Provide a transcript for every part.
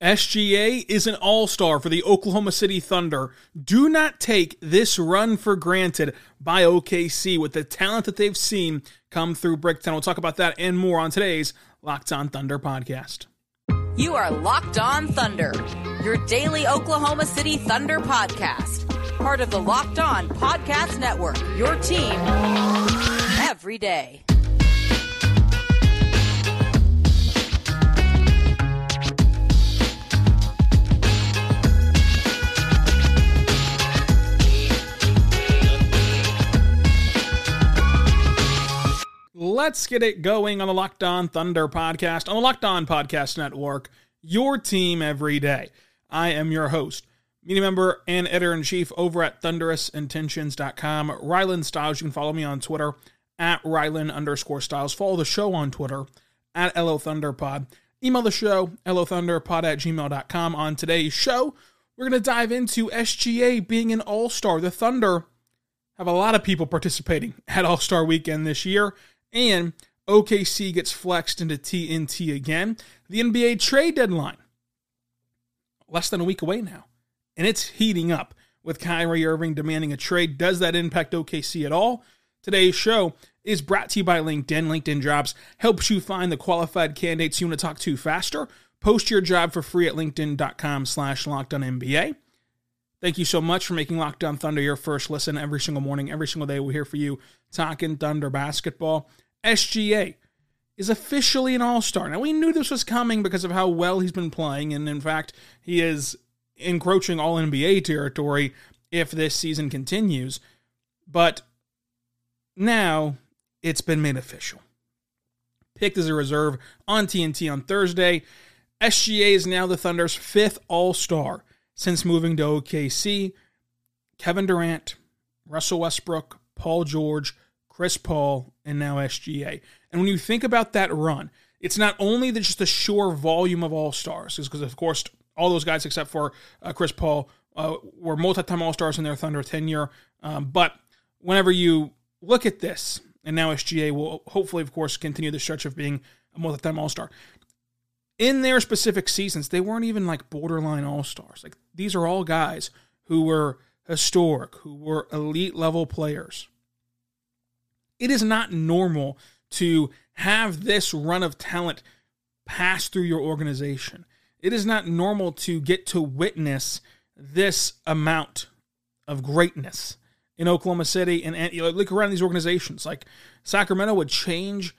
SGA is an all star for the Oklahoma City Thunder. Do not take this run for granted by OKC with the talent that they've seen come through Bricktown. We'll talk about that and more on today's Locked On Thunder podcast. You are Locked On Thunder, your daily Oklahoma City Thunder podcast. Part of the Locked On Podcast Network, your team every day. Let's get it going on the Locked On Thunder podcast on the Locked On Podcast Network, your team every day. I am your host, media member and editor in chief over at thunderousintentions.com, Ryland Styles. You can follow me on Twitter at Ryland underscore Styles. Follow the show on Twitter at LO Thunderpod. Email the show, lothunderpod at gmail.com. On today's show, we're going to dive into SGA being an all star. The Thunder have a lot of people participating at All Star Weekend this year and OKC gets flexed into TNT again. The NBA trade deadline, less than a week away now, and it's heating up with Kyrie Irving demanding a trade. Does that impact OKC at all? Today's show is brought to you by LinkedIn. LinkedIn Jobs helps you find the qualified candidates you want to talk to faster. Post your job for free at linkedin.com slash locked on NBA. Thank you so much for making Locked On Thunder your first listen every single morning, every single day. We're here for you talking Thunder basketball. SGA is officially an all star. Now, we knew this was coming because of how well he's been playing, and in fact, he is encroaching all NBA territory if this season continues. But now it's been made official. Picked as a reserve on TNT on Thursday, SGA is now the Thunder's fifth all star since moving to OKC. Kevin Durant, Russell Westbrook, Paul George, Chris Paul, and now SGA. And when you think about that run, it's not only the, just the sheer volume of all stars, because of course all those guys except for uh, Chris Paul uh, were multi-time all stars in their Thunder tenure. Um, but whenever you look at this, and now SGA will hopefully, of course, continue the stretch of being a multi-time all star in their specific seasons, they weren't even like borderline all stars. Like these are all guys who were historic, who were elite level players. It is not normal to have this run of talent pass through your organization. It is not normal to get to witness this amount of greatness in Oklahoma City and, and you know, look around these organizations. Like Sacramento would change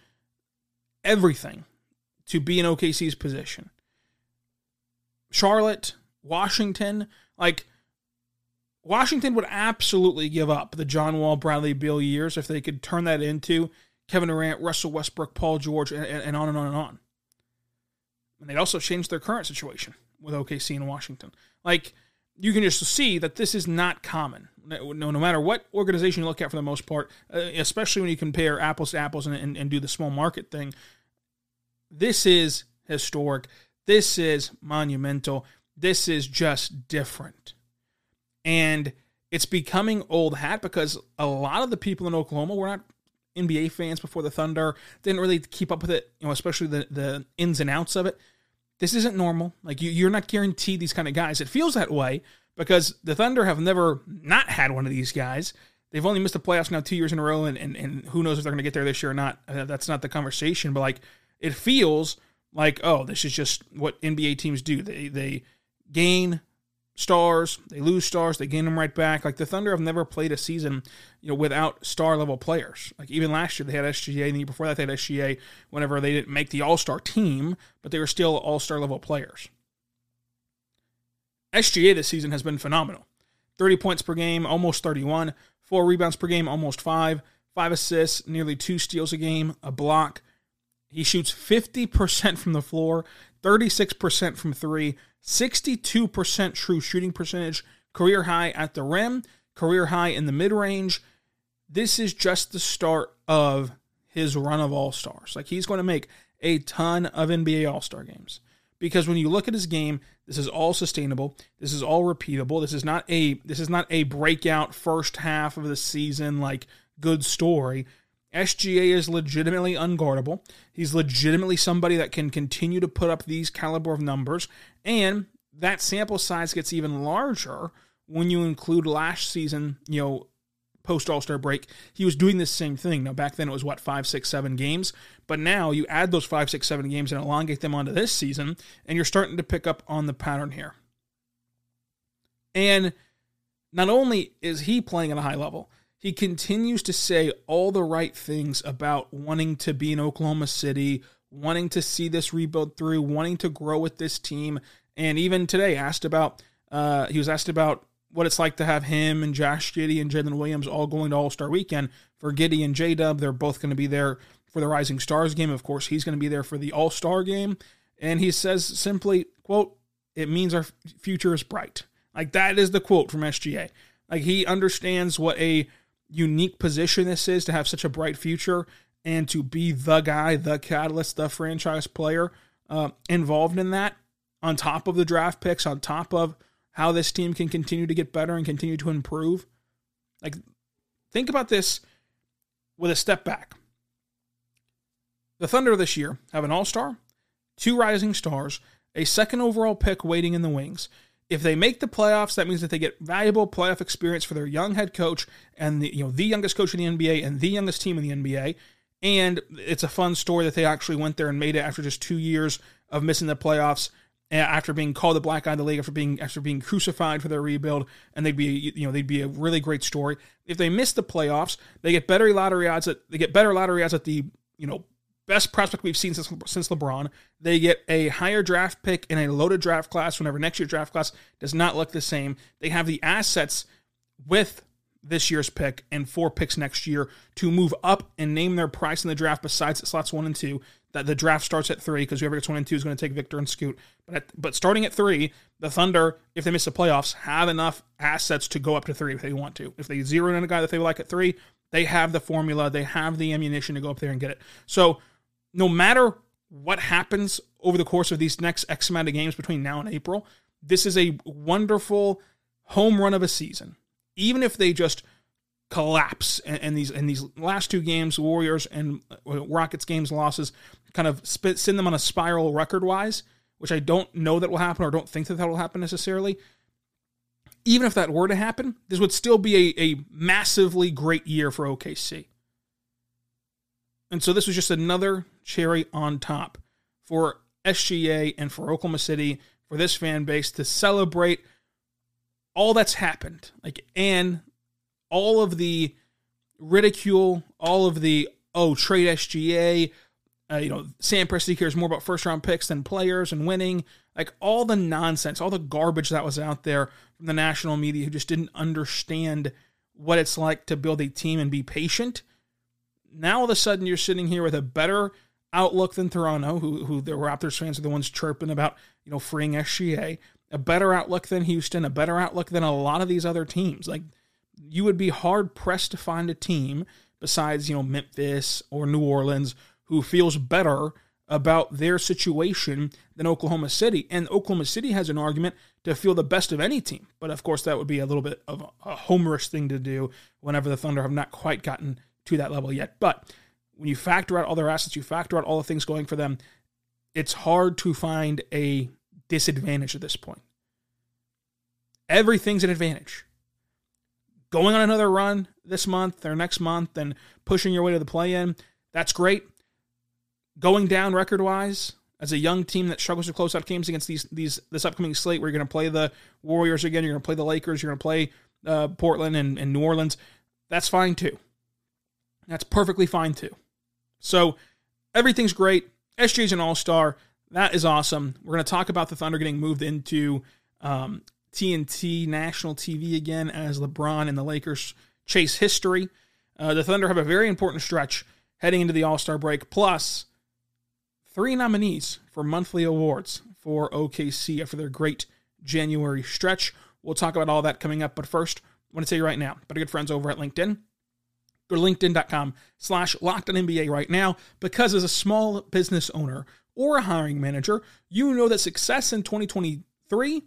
everything to be in OKC's position. Charlotte, Washington, like Washington would absolutely give up the John Wall, Bradley Beal years if they could turn that into Kevin Durant, Russell Westbrook, Paul George, and, and on and on and on. And they'd also change their current situation with OKC and Washington. Like you can just see that this is not common. No, no matter what organization you look at, for the most part, uh, especially when you compare apples to apples and, and, and do the small market thing, this is historic. This is monumental. This is just different. And it's becoming old hat because a lot of the people in Oklahoma were not NBA fans before the Thunder, didn't really keep up with it, you know, especially the, the ins and outs of it. This isn't normal. Like you, you're not guaranteed these kind of guys. It feels that way because the Thunder have never not had one of these guys. They've only missed the playoffs now two years in a row, and, and, and who knows if they're going to get there this year or not. Uh, that's not the conversation. But like it feels like oh this is just what NBA teams do. They they gain stars, they lose stars, they gain them right back. Like the Thunder have never played a season, you know, without star level players. Like even last year they had SGA, and the year before that they had SGA. Whenever they didn't make the All Star team, but they were still All Star level players. SGA this season has been phenomenal. 30 points per game, almost 31. Four rebounds per game, almost five. Five assists, nearly two steals a game, a block. He shoots 50% from the floor, 36% from three, 62% true shooting percentage, career high at the rim, career high in the mid range. This is just the start of his run of all stars. Like he's going to make a ton of NBA All Star games because when you look at his game, this is all sustainable. This is all repeatable. This is not a this is not a breakout first half of the season like good story. SGA is legitimately unguardable. He's legitimately somebody that can continue to put up these caliber of numbers, and that sample size gets even larger when you include last season, you know, post All Star break, he was doing this same thing. Now, back then it was what, five, six, seven games? But now you add those five, six, seven games and elongate them onto this season, and you're starting to pick up on the pattern here. And not only is he playing at a high level, he continues to say all the right things about wanting to be in Oklahoma City, wanting to see this rebuild through, wanting to grow with this team. And even today, asked about, uh, he was asked about what it's like to have him and Josh Giddey and Jalen Williams all going to All Star Weekend. For Giddey and J Dub, they're both going to be there for the Rising Stars game. Of course, he's going to be there for the All Star game. And he says simply, "quote It means our future is bright." Like that is the quote from SGA. Like he understands what a unique position this is to have such a bright future and to be the guy, the catalyst, the franchise player uh, involved in that. On top of the draft picks, on top of how this team can continue to get better and continue to improve. Like, think about this with a step back. The Thunder this year have an all star, two rising stars, a second overall pick waiting in the wings. If they make the playoffs, that means that they get valuable playoff experience for their young head coach and the you know the youngest coach in the NBA and the youngest team in the NBA. And it's a fun story that they actually went there and made it after just two years of missing the playoffs eh, after being called the black eye of the league, after being after being crucified for their rebuild, and they'd be you know they'd be a really great story. If they miss the playoffs, they get better lottery odds at they get better lottery odds at the you know best prospect we've seen since since LeBron. They get a higher draft pick in a loaded draft class. Whenever next year's draft class does not look the same, they have the assets with this year's pick and four picks next year to move up and name their price in the draft besides slots one and two that the draft starts at three because whoever gets one and two is going to take Victor and Scoot. But at, but starting at three, the Thunder, if they miss the playoffs, have enough assets to go up to three if they want to. If they zero in a guy that they like at three, they have the formula, they have the ammunition to go up there and get it. So no matter what happens over the course of these next X amount of games between now and April, this is a wonderful home run of a season. Even if they just collapse and, these in these last two games, Warriors and uh, Rockets games losses, kind of spit, send them on a spiral record wise, which I don't know that will happen or don't think that that will happen necessarily. Even if that were to happen, this would still be a, a massively great year for OKC. And so this was just another cherry on top for SGA and for Oklahoma City, for this fan base to celebrate all that's happened. Like, and all of the ridicule, all of the, oh, trade SGA, uh, you know, Sam Presti cares more about first round picks than players and winning. Like all the nonsense, all the garbage that was out there from the national media who just didn't understand what it's like to build a team and be patient. Now all of a sudden you're sitting here with a better outlook than Toronto, who who the Raptors fans are the ones chirping about, you know, freeing SGA. A better outlook than Houston, a better outlook than a lot of these other teams. Like you would be hard pressed to find a team besides, you know, Memphis or New Orleans who feels better about their situation than Oklahoma City. And Oklahoma City has an argument to feel the best of any team. But of course, that would be a little bit of a homerish thing to do whenever the Thunder have not quite gotten to that level yet. But when you factor out all their assets, you factor out all the things going for them, it's hard to find a disadvantage at this point. Everything's an advantage. Going on another run this month or next month and pushing your way to the play in, that's great going down record wise as a young team that struggles to close out games against these these this upcoming slate where you're going to play the Warriors again, you're going to play the Lakers, you're going to play uh, Portland and, and New Orleans. That's fine too. That's perfectly fine too. So everything's great. SG's an all star. That is awesome. We're going to talk about the Thunder getting moved into um, TNT national TV again as LeBron and the Lakers chase history. Uh, the Thunder have a very important stretch heading into the All Star break. Plus, three nominees for monthly awards for OKC after their great January stretch. We'll talk about all that coming up, but first, I want to tell you right now, but good friends over at LinkedIn. Go to linkedin.com slash locked on NBA right now because as a small business owner or a hiring manager, you know that success in 2023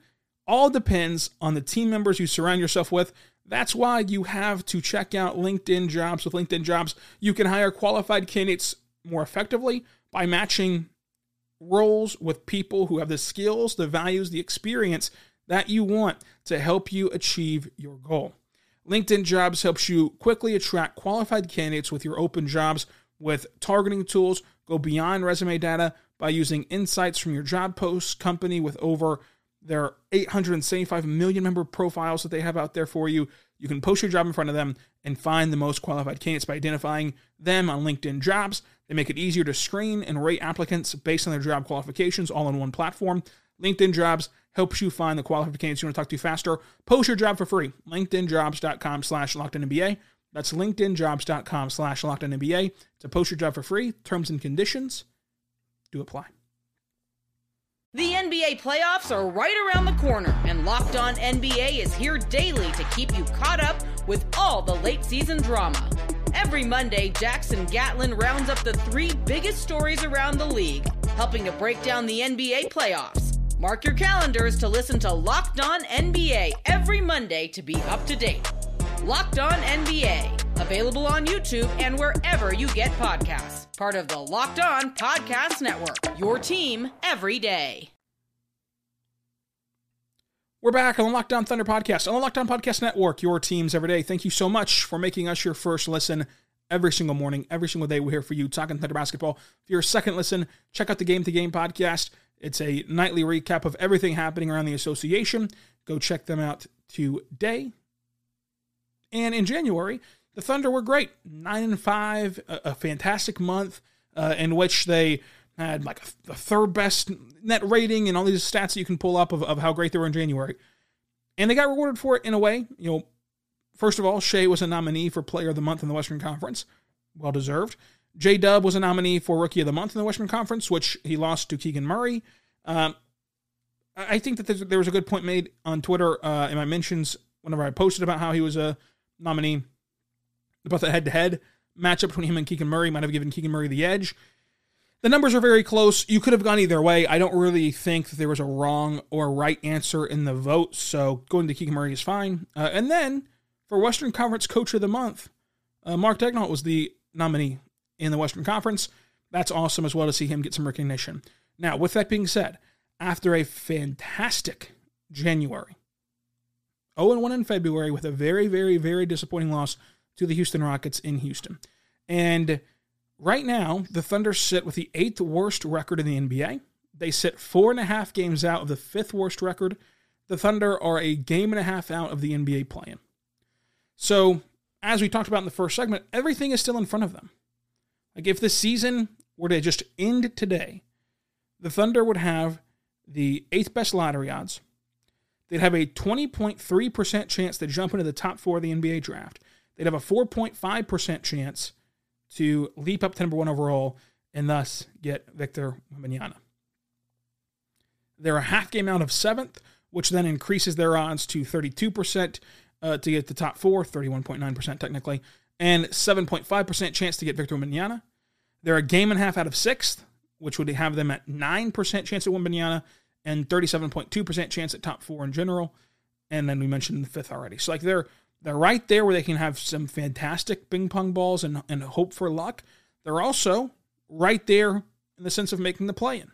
all depends on the team members you surround yourself with. That's why you have to check out LinkedIn jobs. With LinkedIn jobs, you can hire qualified candidates more effectively by matching roles with people who have the skills, the values, the experience that you want to help you achieve your goal. LinkedIn Jobs helps you quickly attract qualified candidates with your open jobs with targeting tools. Go beyond resume data by using insights from your job posts company with over their 875 million member profiles that they have out there for you. You can post your job in front of them and find the most qualified candidates by identifying them on LinkedIn Jobs. They make it easier to screen and rate applicants based on their job qualifications all in one platform. LinkedIn Jobs helps you find the qualified candidates you want to talk to faster. Post your job for free. LinkedInjobs.com slash LockedOnNBA. That's LinkedInjobs.com slash LockedOnNBA to post your job for free. Terms and conditions do apply. The NBA playoffs are right around the corner, and Locked On NBA is here daily to keep you caught up with all the late season drama. Every Monday, Jackson Gatlin rounds up the three biggest stories around the league, helping to break down the NBA playoffs. Mark your calendars to listen to Locked On NBA every Monday to be up to date. Locked On NBA, available on YouTube and wherever you get podcasts. Part of the Locked On Podcast Network, your team every day. We're back on the Locked On Thunder podcast, on the Locked On Podcast Network, your teams every day. Thank you so much for making us your first listen every single morning, every single day. We're here for you talking Thunder basketball. If you're a second listen, check out the Game to Game podcast. It's a nightly recap of everything happening around the association. Go check them out today. And in January, the Thunder were great. Nine and five, a, a fantastic month uh, in which they had like a, a, third best net rating and all these stats that you can pull up of, of how great they were in January. And they got rewarded for it in a way. You know, first of all, Shai was a nominee for Player of the Month in the Western Conference. Well deserved. J Dub was a nominee for Rookie of the Month in the Western Conference, which he lost to Keegan Murray. Um, I think that there was a good point made on Twitter uh, in my mentions whenever I posted about how he was a nominee about the head to head matchup between him and Keegan Murray might have given Keegan Murray the edge. The numbers are very close. You could have gone either way. I don't really think that there was a wrong or right answer in the vote, so going to Keegan Murray is fine. Uh, and then for Western Conference Coach of the Month, uh, Mark Daigneault was the nominee in the Western Conference. That's awesome as well to see him get some recognition. Now, with that being said, after a fantastic January, 0 1 in February with a very, very, very disappointing loss to the Houston Rockets in Houston. And Right now, the Thunder sit with the eighth worst record in the NBA. They sit four and a half games out of the fifth worst record. The Thunder are a game and a half out of the NBA play-in. So, as we talked about in the first segment, everything is still in front of them. Like if the season were to just end today, the Thunder would have the eighth best lottery odds. They'd have a 20.3% chance to jump into the top four of the NBA draft. They'd have a 4.5% chance to leap up to number one overall and thus get Victor Wembanyama. They're a half game out of seventh, which then increases their odds to 32% uh, to get the top four, 31.9% technically, and 7.5% chance to get Victor Wembanyama. They're a game and a half out of sixth, which would have them at 9% chance at Wembanyama and 37.2% chance at top four in general. And then we mentioned the fifth already. So like they're they're right there where they can have some fantastic ping pong balls and, and hope for luck. They're also right there in the sense of making the play in.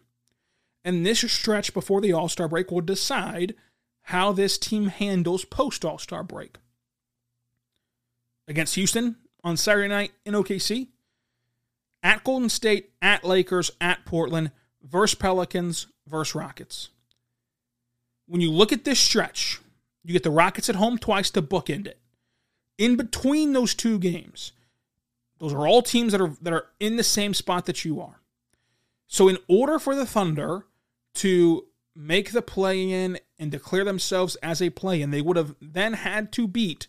And this stretch before the All Star break will decide how this team handles post All Star break. Against Houston on Saturday night in OKC, at Golden State, at Lakers, at Portland, versus Pelicans, versus Rockets. When you look at this stretch, you get the Rockets at home twice to bookend it. In between those two games, those are all teams that are that are in the same spot that you are. So in order for the Thunder to make the play in and declare themselves as a play in, they would have then had to beat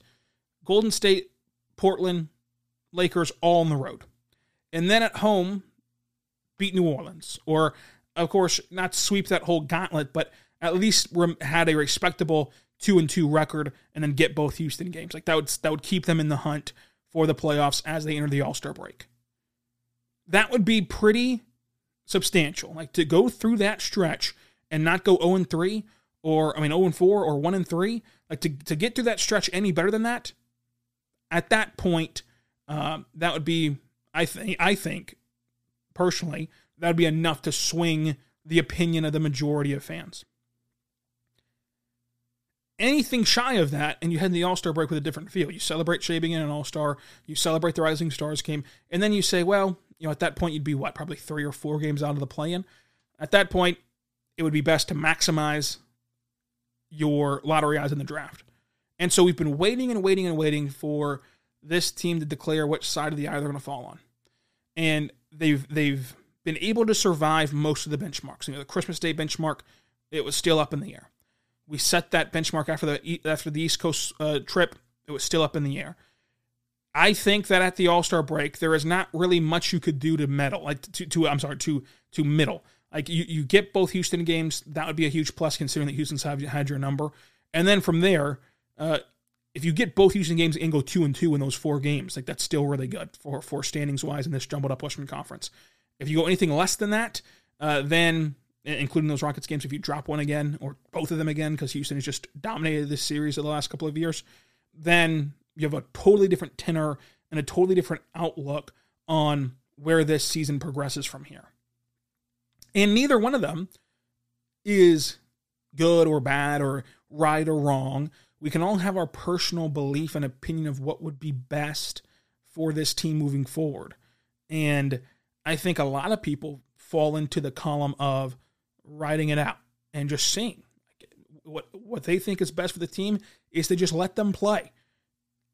Golden State, Portland, Lakers all on the road. And then at home, beat New Orleans, or of course not sweep that whole gauntlet, but at least had a respectable two and two record, and then get both Houston games. Like that would that would keep them in the hunt for the playoffs as they enter the All Star break. That would be pretty substantial. Like to go through that stretch and not go 0 and 3 or I mean 0 and 4 or 1 and 3, like to, to get through that stretch any better than that, at that point, um, that would be I think I think personally that would be enough to swing the opinion of the majority of fans. Anything shy of that, and you head in the All Star break with a different feel. You celebrate Shai being an All Star, you celebrate the Rising Stars game, and then you say, well, you know, at that point, you'd be what, probably three or four games out of the play in. At that point, it would be best to maximize your lottery odds in the draft. And so we've been waiting and waiting and waiting for this team to declare which side of the eye they're going to fall on. And they've they've been able to survive most of the benchmarks. You know, the Christmas Day benchmark, it was still up in the air. We set that benchmark after the after the East Coast uh, trip, it was still up in the air. I think that at the All Star break, there is not really much you could do to meddle, like to, to I'm sorry, to to middle. Like you, you get both Houston games, that would be a huge plus considering that Houston's have had your number. And then from there, uh, if you get both Houston games and go two and two in those four games, like that's still really good for for standings wise in this jumbled up Western Conference. If you go anything less than that, uh, then including those Rockets games, if you drop one again or both of them again, because Houston has just dominated this series of the last couple of years, then you have a totally different tenor and a totally different outlook on where this season progresses from here. And neither one of them is good or bad or right or wrong. We can all have our personal belief and opinion of what would be best for this team moving forward. And I think a lot of people fall into the column of writing it out and just seeing what what they think is best for the team is to just let them play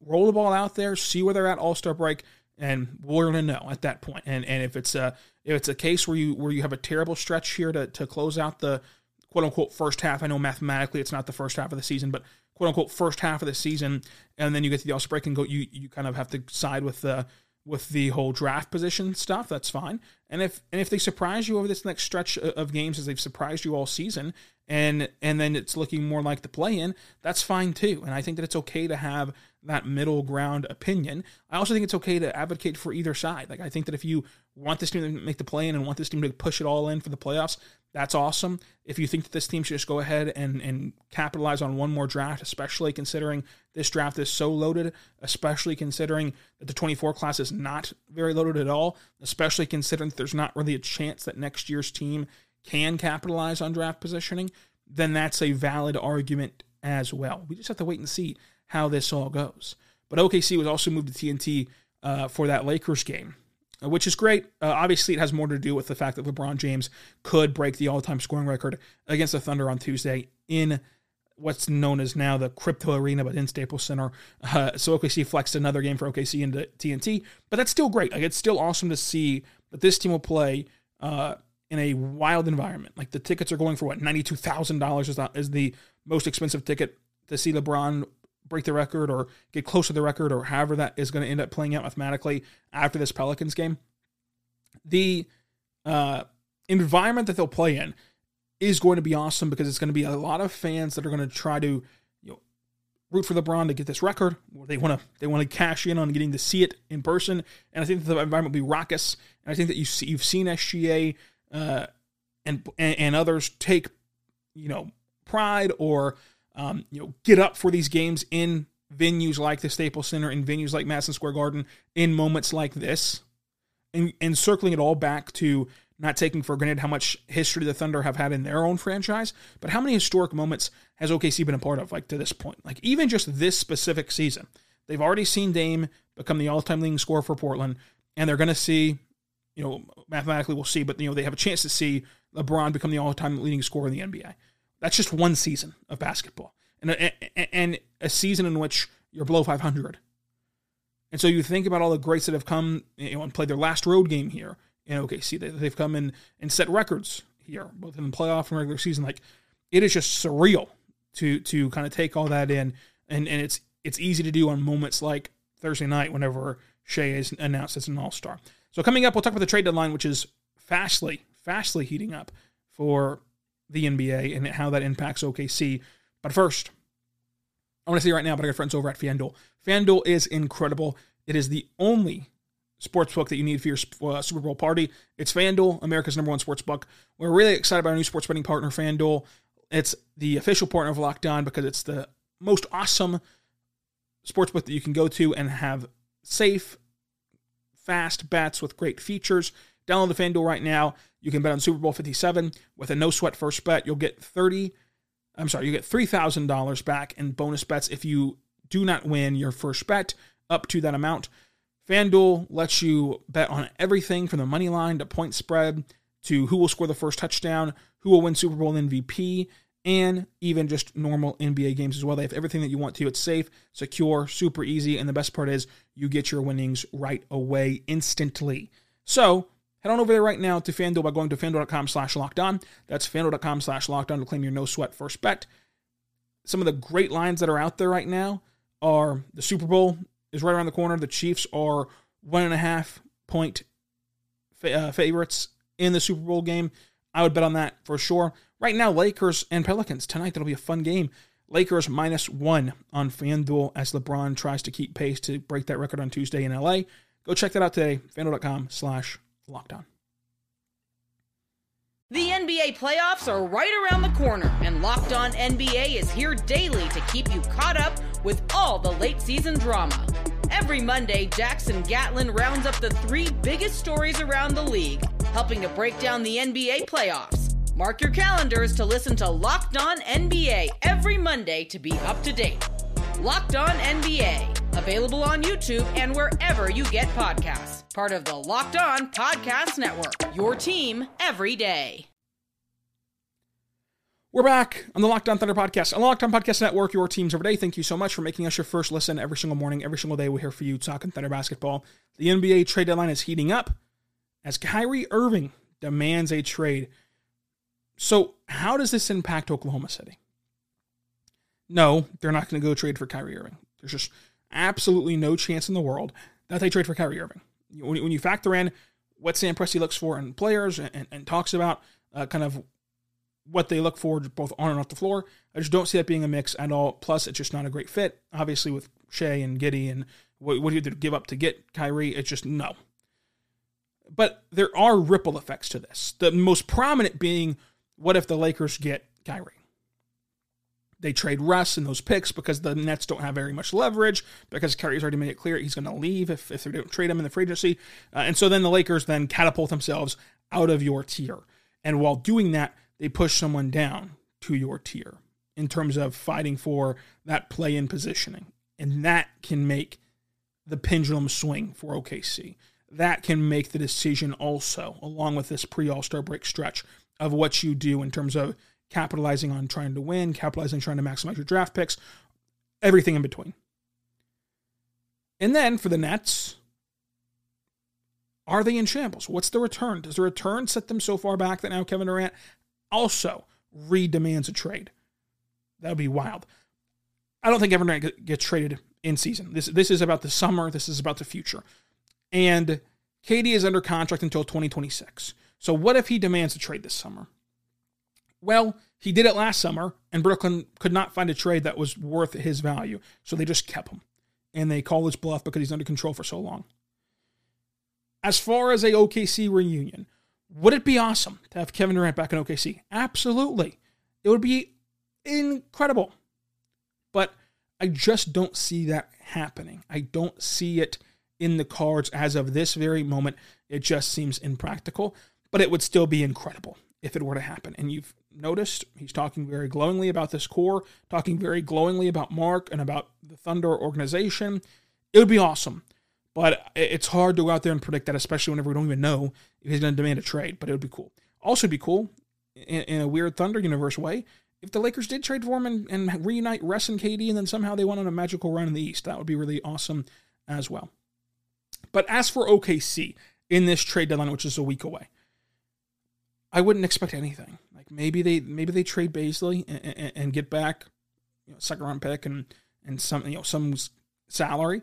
roll the ball out there, see where they're at All Star break, and we're gonna know at that point. And and if it's a if it's a case where you where you have a terrible stretch here to to close out the quote unquote first half, I know mathematically it's not the first half of the season, but quote unquote first half of the season, and then you get to the All break and go, you you kind of have to side with the with the whole draft position stuff. That's fine. And if and if they surprise you over this next stretch of games as they've surprised you all season, and and then it's looking more like the play in, that's fine too. And I think that it's okay to have that middle ground opinion. I also think it's okay to advocate for either side. Like I think that if you want this team to make the play in and want this team to push it all in for the playoffs, that's awesome. If you think that this team should just go ahead and, and capitalize on one more draft, especially considering this draft is so loaded, especially considering that the 24 class is not very loaded at all, especially considering that there's not really a chance that next year's team can capitalize on draft positioning, then that's a valid argument as well. We just have to wait and see how this all goes. But OKC was also moved to TNT uh, for that Lakers game, uh, which is great. Uh, obviously, it has more to do with the fact that LeBron James could break the all time scoring record against the Thunder on Tuesday in what's known as now the Crypto Arena, but in Staples Center. Uh, so OKC flexed another game for OKC into TNT, but that's still great. Like it's still awesome to see that this team will play uh, in a wild environment. Like the tickets are going for what ninety two thousand dollars is is the most expensive ticket to see LeBron break the record or get close to the record or however that is going to end up playing out mathematically after this Pelicans game. The uh, environment that they'll play in is going to be awesome because it's going to be a lot of fans that are going to try to you know root for LeBron to get this record. They want to they want to cash in on getting to see it in person, and I think the environment will be raucous. And I think that you see, you've seen SGA uh, and, and others take you know pride or um, you know, get up for these games in venues like the Staples Center, in venues like Madison Square Garden, in moments like this, and, and circling it all back to not taking for granted how much history the Thunder have had in their own franchise, but how many historic moments has OKC been a part of, like to this point? Like even just this specific season, they've already seen Dame become the all-time leading scorer for Portland, and they're going to see, you know, mathematically we'll see, but you know they have a chance to see LeBron become the all-time leading scorer in the NBA. That's just one season of basketball, and a, and a season in which you're below 500. And so you think about all the greats that have come you know, and played their last road game here in OKC. They've come in and set records here, both in the playoff and regular season. Like it is just surreal to to kind of take all that in, and and it's it's easy to do on moments like Thursday night whenever Shai is announced as an All Star. So coming up, we'll talk about the trade deadline, which is fastly, fastly heating up for the NBA and how that impacts OKC. But first, I want to say right now, but I got friends over at FanDuel. FanDuel is incredible. It is the only sports book that you need for your uh, Super Bowl party. It's FanDuel, America's number one sports book. We're really excited about our new sports betting partner, FanDuel. It's the official partner of Locked On because it's the most awesome sports book that you can go to and have safe, fast bets with great features. Download the FanDuel right now. You can bet on Super Bowl 57 with a no sweat first bet. You'll get 30 I'm sorry, you get $3,000 back in bonus bets if you do not win your first bet up to that amount. FanDuel lets you bet on everything from the money line to point spread to who will score the first touchdown, who will win Super Bowl MVP, and even just normal NBA games as well. They have everything that you want to. It's safe, secure, super easy, and the best part is you get your winnings right away instantly. So head on over there right now to FanDuel by going to FanDuel.com slash locked on. That's FanDuel.com slash locked on to claim your no sweat first bet. Some of the great lines that are out there right now are the Super Bowl is right around the corner. The Chiefs are one and a half point uh, favorites in the Super Bowl game. I would bet on that for sure. Right now, Lakers and Pelicans tonight. That'll be a fun game. Lakers minus one on FanDuel as LeBron tries to keep pace to break that record on Tuesday in LA. Go check that out today. FanDuel.com slash locked on. The NBA playoffs are right around the corner, and Locked On NBA is here daily to keep you caught up with all the late season drama. Every Monday, Jackson Gatlin rounds up the three biggest stories around the league, helping to break down the NBA playoffs. Mark your calendars to listen to Locked On NBA every Monday to be up to date. Locked On NBA, available on YouTube and wherever you get podcasts. Part of the Locked On Podcast Network, your team every day. We're back on the Locked On Thunder podcast, on the Locked On Podcast Network, your teams every day. Thank you so much for making us your first listen every single morning, every single day. We're here for you talking Thunder basketball. The NBA trade deadline is heating up as Kyrie Irving demands a trade. So, how does this impact Oklahoma City? No, they're not going to go trade for Kyrie Irving. There's just absolutely no chance in the world that they trade for Kyrie Irving. When you factor in what Sam Presti looks for in players and, and talks about uh, kind of what they look for both on and off the floor. I just don't see that being a mix at all. Plus, it's just not a great fit. Obviously, with Shai and Giddey and what, what you had to give up to get Kyrie, it's just no. But there are ripple effects to this. The most prominent being what if the Lakers get Kyrie? They trade Russ and those picks because the Nets don't have very much leverage because Kyrie's already made it clear he's going to leave if, if they don't trade him in the free agency. Uh, and so then the Lakers then catapult themselves out of your tier. And while doing that, they push someone down to your tier in terms of fighting for that play in positioning. And that can make the pendulum swing for OKC. That can make the decision also, along with this pre All Star break stretch, of what you do in terms of capitalizing on trying to win, capitalizing trying to maximize your draft picks, everything in between. And then for the Nets, are they in shambles? What's the return? Does the return set them so far back that now Kevin Durant also redemands a trade. That would be wild. I don't think Kevin Durant gets traded in season. This this is about the summer. This is about the future. And KD is under contract until 2026. So what if he demands a trade this summer? Well, he did it last summer, and Brooklyn could not find a trade that was worth his value. So they just kept him. And they call his bluff because he's under control for so long. As far as a OKC reunion, would it be awesome to have Kevin Durant back in OKC? Absolutely. It would be incredible. But I just don't see that happening. I don't see it in the cards as of this very moment. It just seems impractical, but it would still be incredible if it were to happen. And you've noticed he's talking very glowingly about this core, talking very glowingly about Mark and about the Thunder organization. It would be awesome. But it's hard to go out there and predict that, especially whenever we don't even know if he's going to demand a trade. But it would be cool. Also, be cool in, in, a weird Thunder universe way if the Lakers did trade for him and, and reunite Russ and KD, and then somehow they went on a magical run in the East. That would be really awesome as well. But as for OKC in this trade deadline, which is a week away, I wouldn't expect anything. Like maybe they maybe they trade Bazley and, and, and get back you know, second round pick and and some you know some salary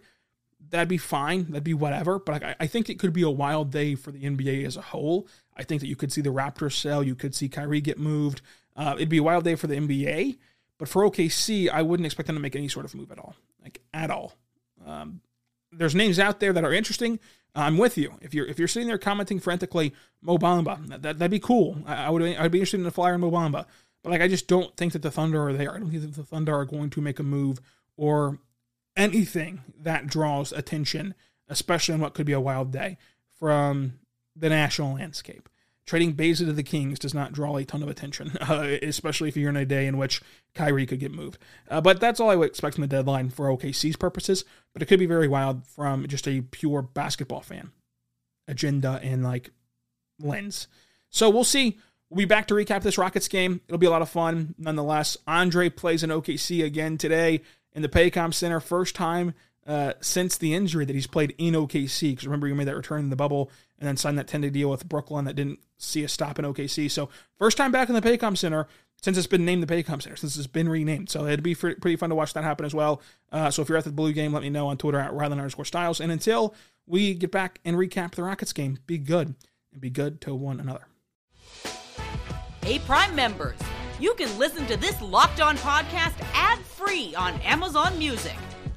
that'd be fine. That'd be whatever. But I, I think it could be a wild day for the NBA as a whole. I think that you could see the Raptors sell. You could see Kyrie get moved. Uh, it'd be a wild day for the NBA. But for OKC, I wouldn't expect them to make any sort of move at all, like at all. Um, there's names out there that are interesting. I'm with you. If you're if you're sitting there commenting frantically, Mo Bamba, that, that would be cool. I, I, would I'd be interested in a flyer in Mo Bamba. But like I just don't think that the Thunder are there. I don't think that the Thunder are going to make a move or anything that draws attention, especially on what could be a wild day from the national landscape. Trading Beza to the Kings does not draw a ton of attention, uh, especially if you're in a day in which Kyrie could get moved. Uh, but that's all I would expect from the deadline for OKC's purposes. But it could be very wild from just a pure basketball fan agenda and like lens. So we'll see. We'll be back to recap this Rockets game. It'll be a lot of fun nonetheless. Andre plays in OKC again today in the Paycom Center. First time uh, since the injury that he's played in OKC. Because remember, he made that return in the bubble and then signed that 10 day deal with Brooklyn that didn't see a stop in OKC. So, first time back in the Paycom Center since it's been named the Paycom Center, since it's been renamed. So, it'd be pretty fun to watch that happen as well. Uh, so, if you're at the Blue game, let me know on Twitter at Ryland underscore Styles. And until we get back and recap the Rockets game, be good and be good to one another. Hey, Prime members, you can listen to this locked on podcast ad free on Amazon Music.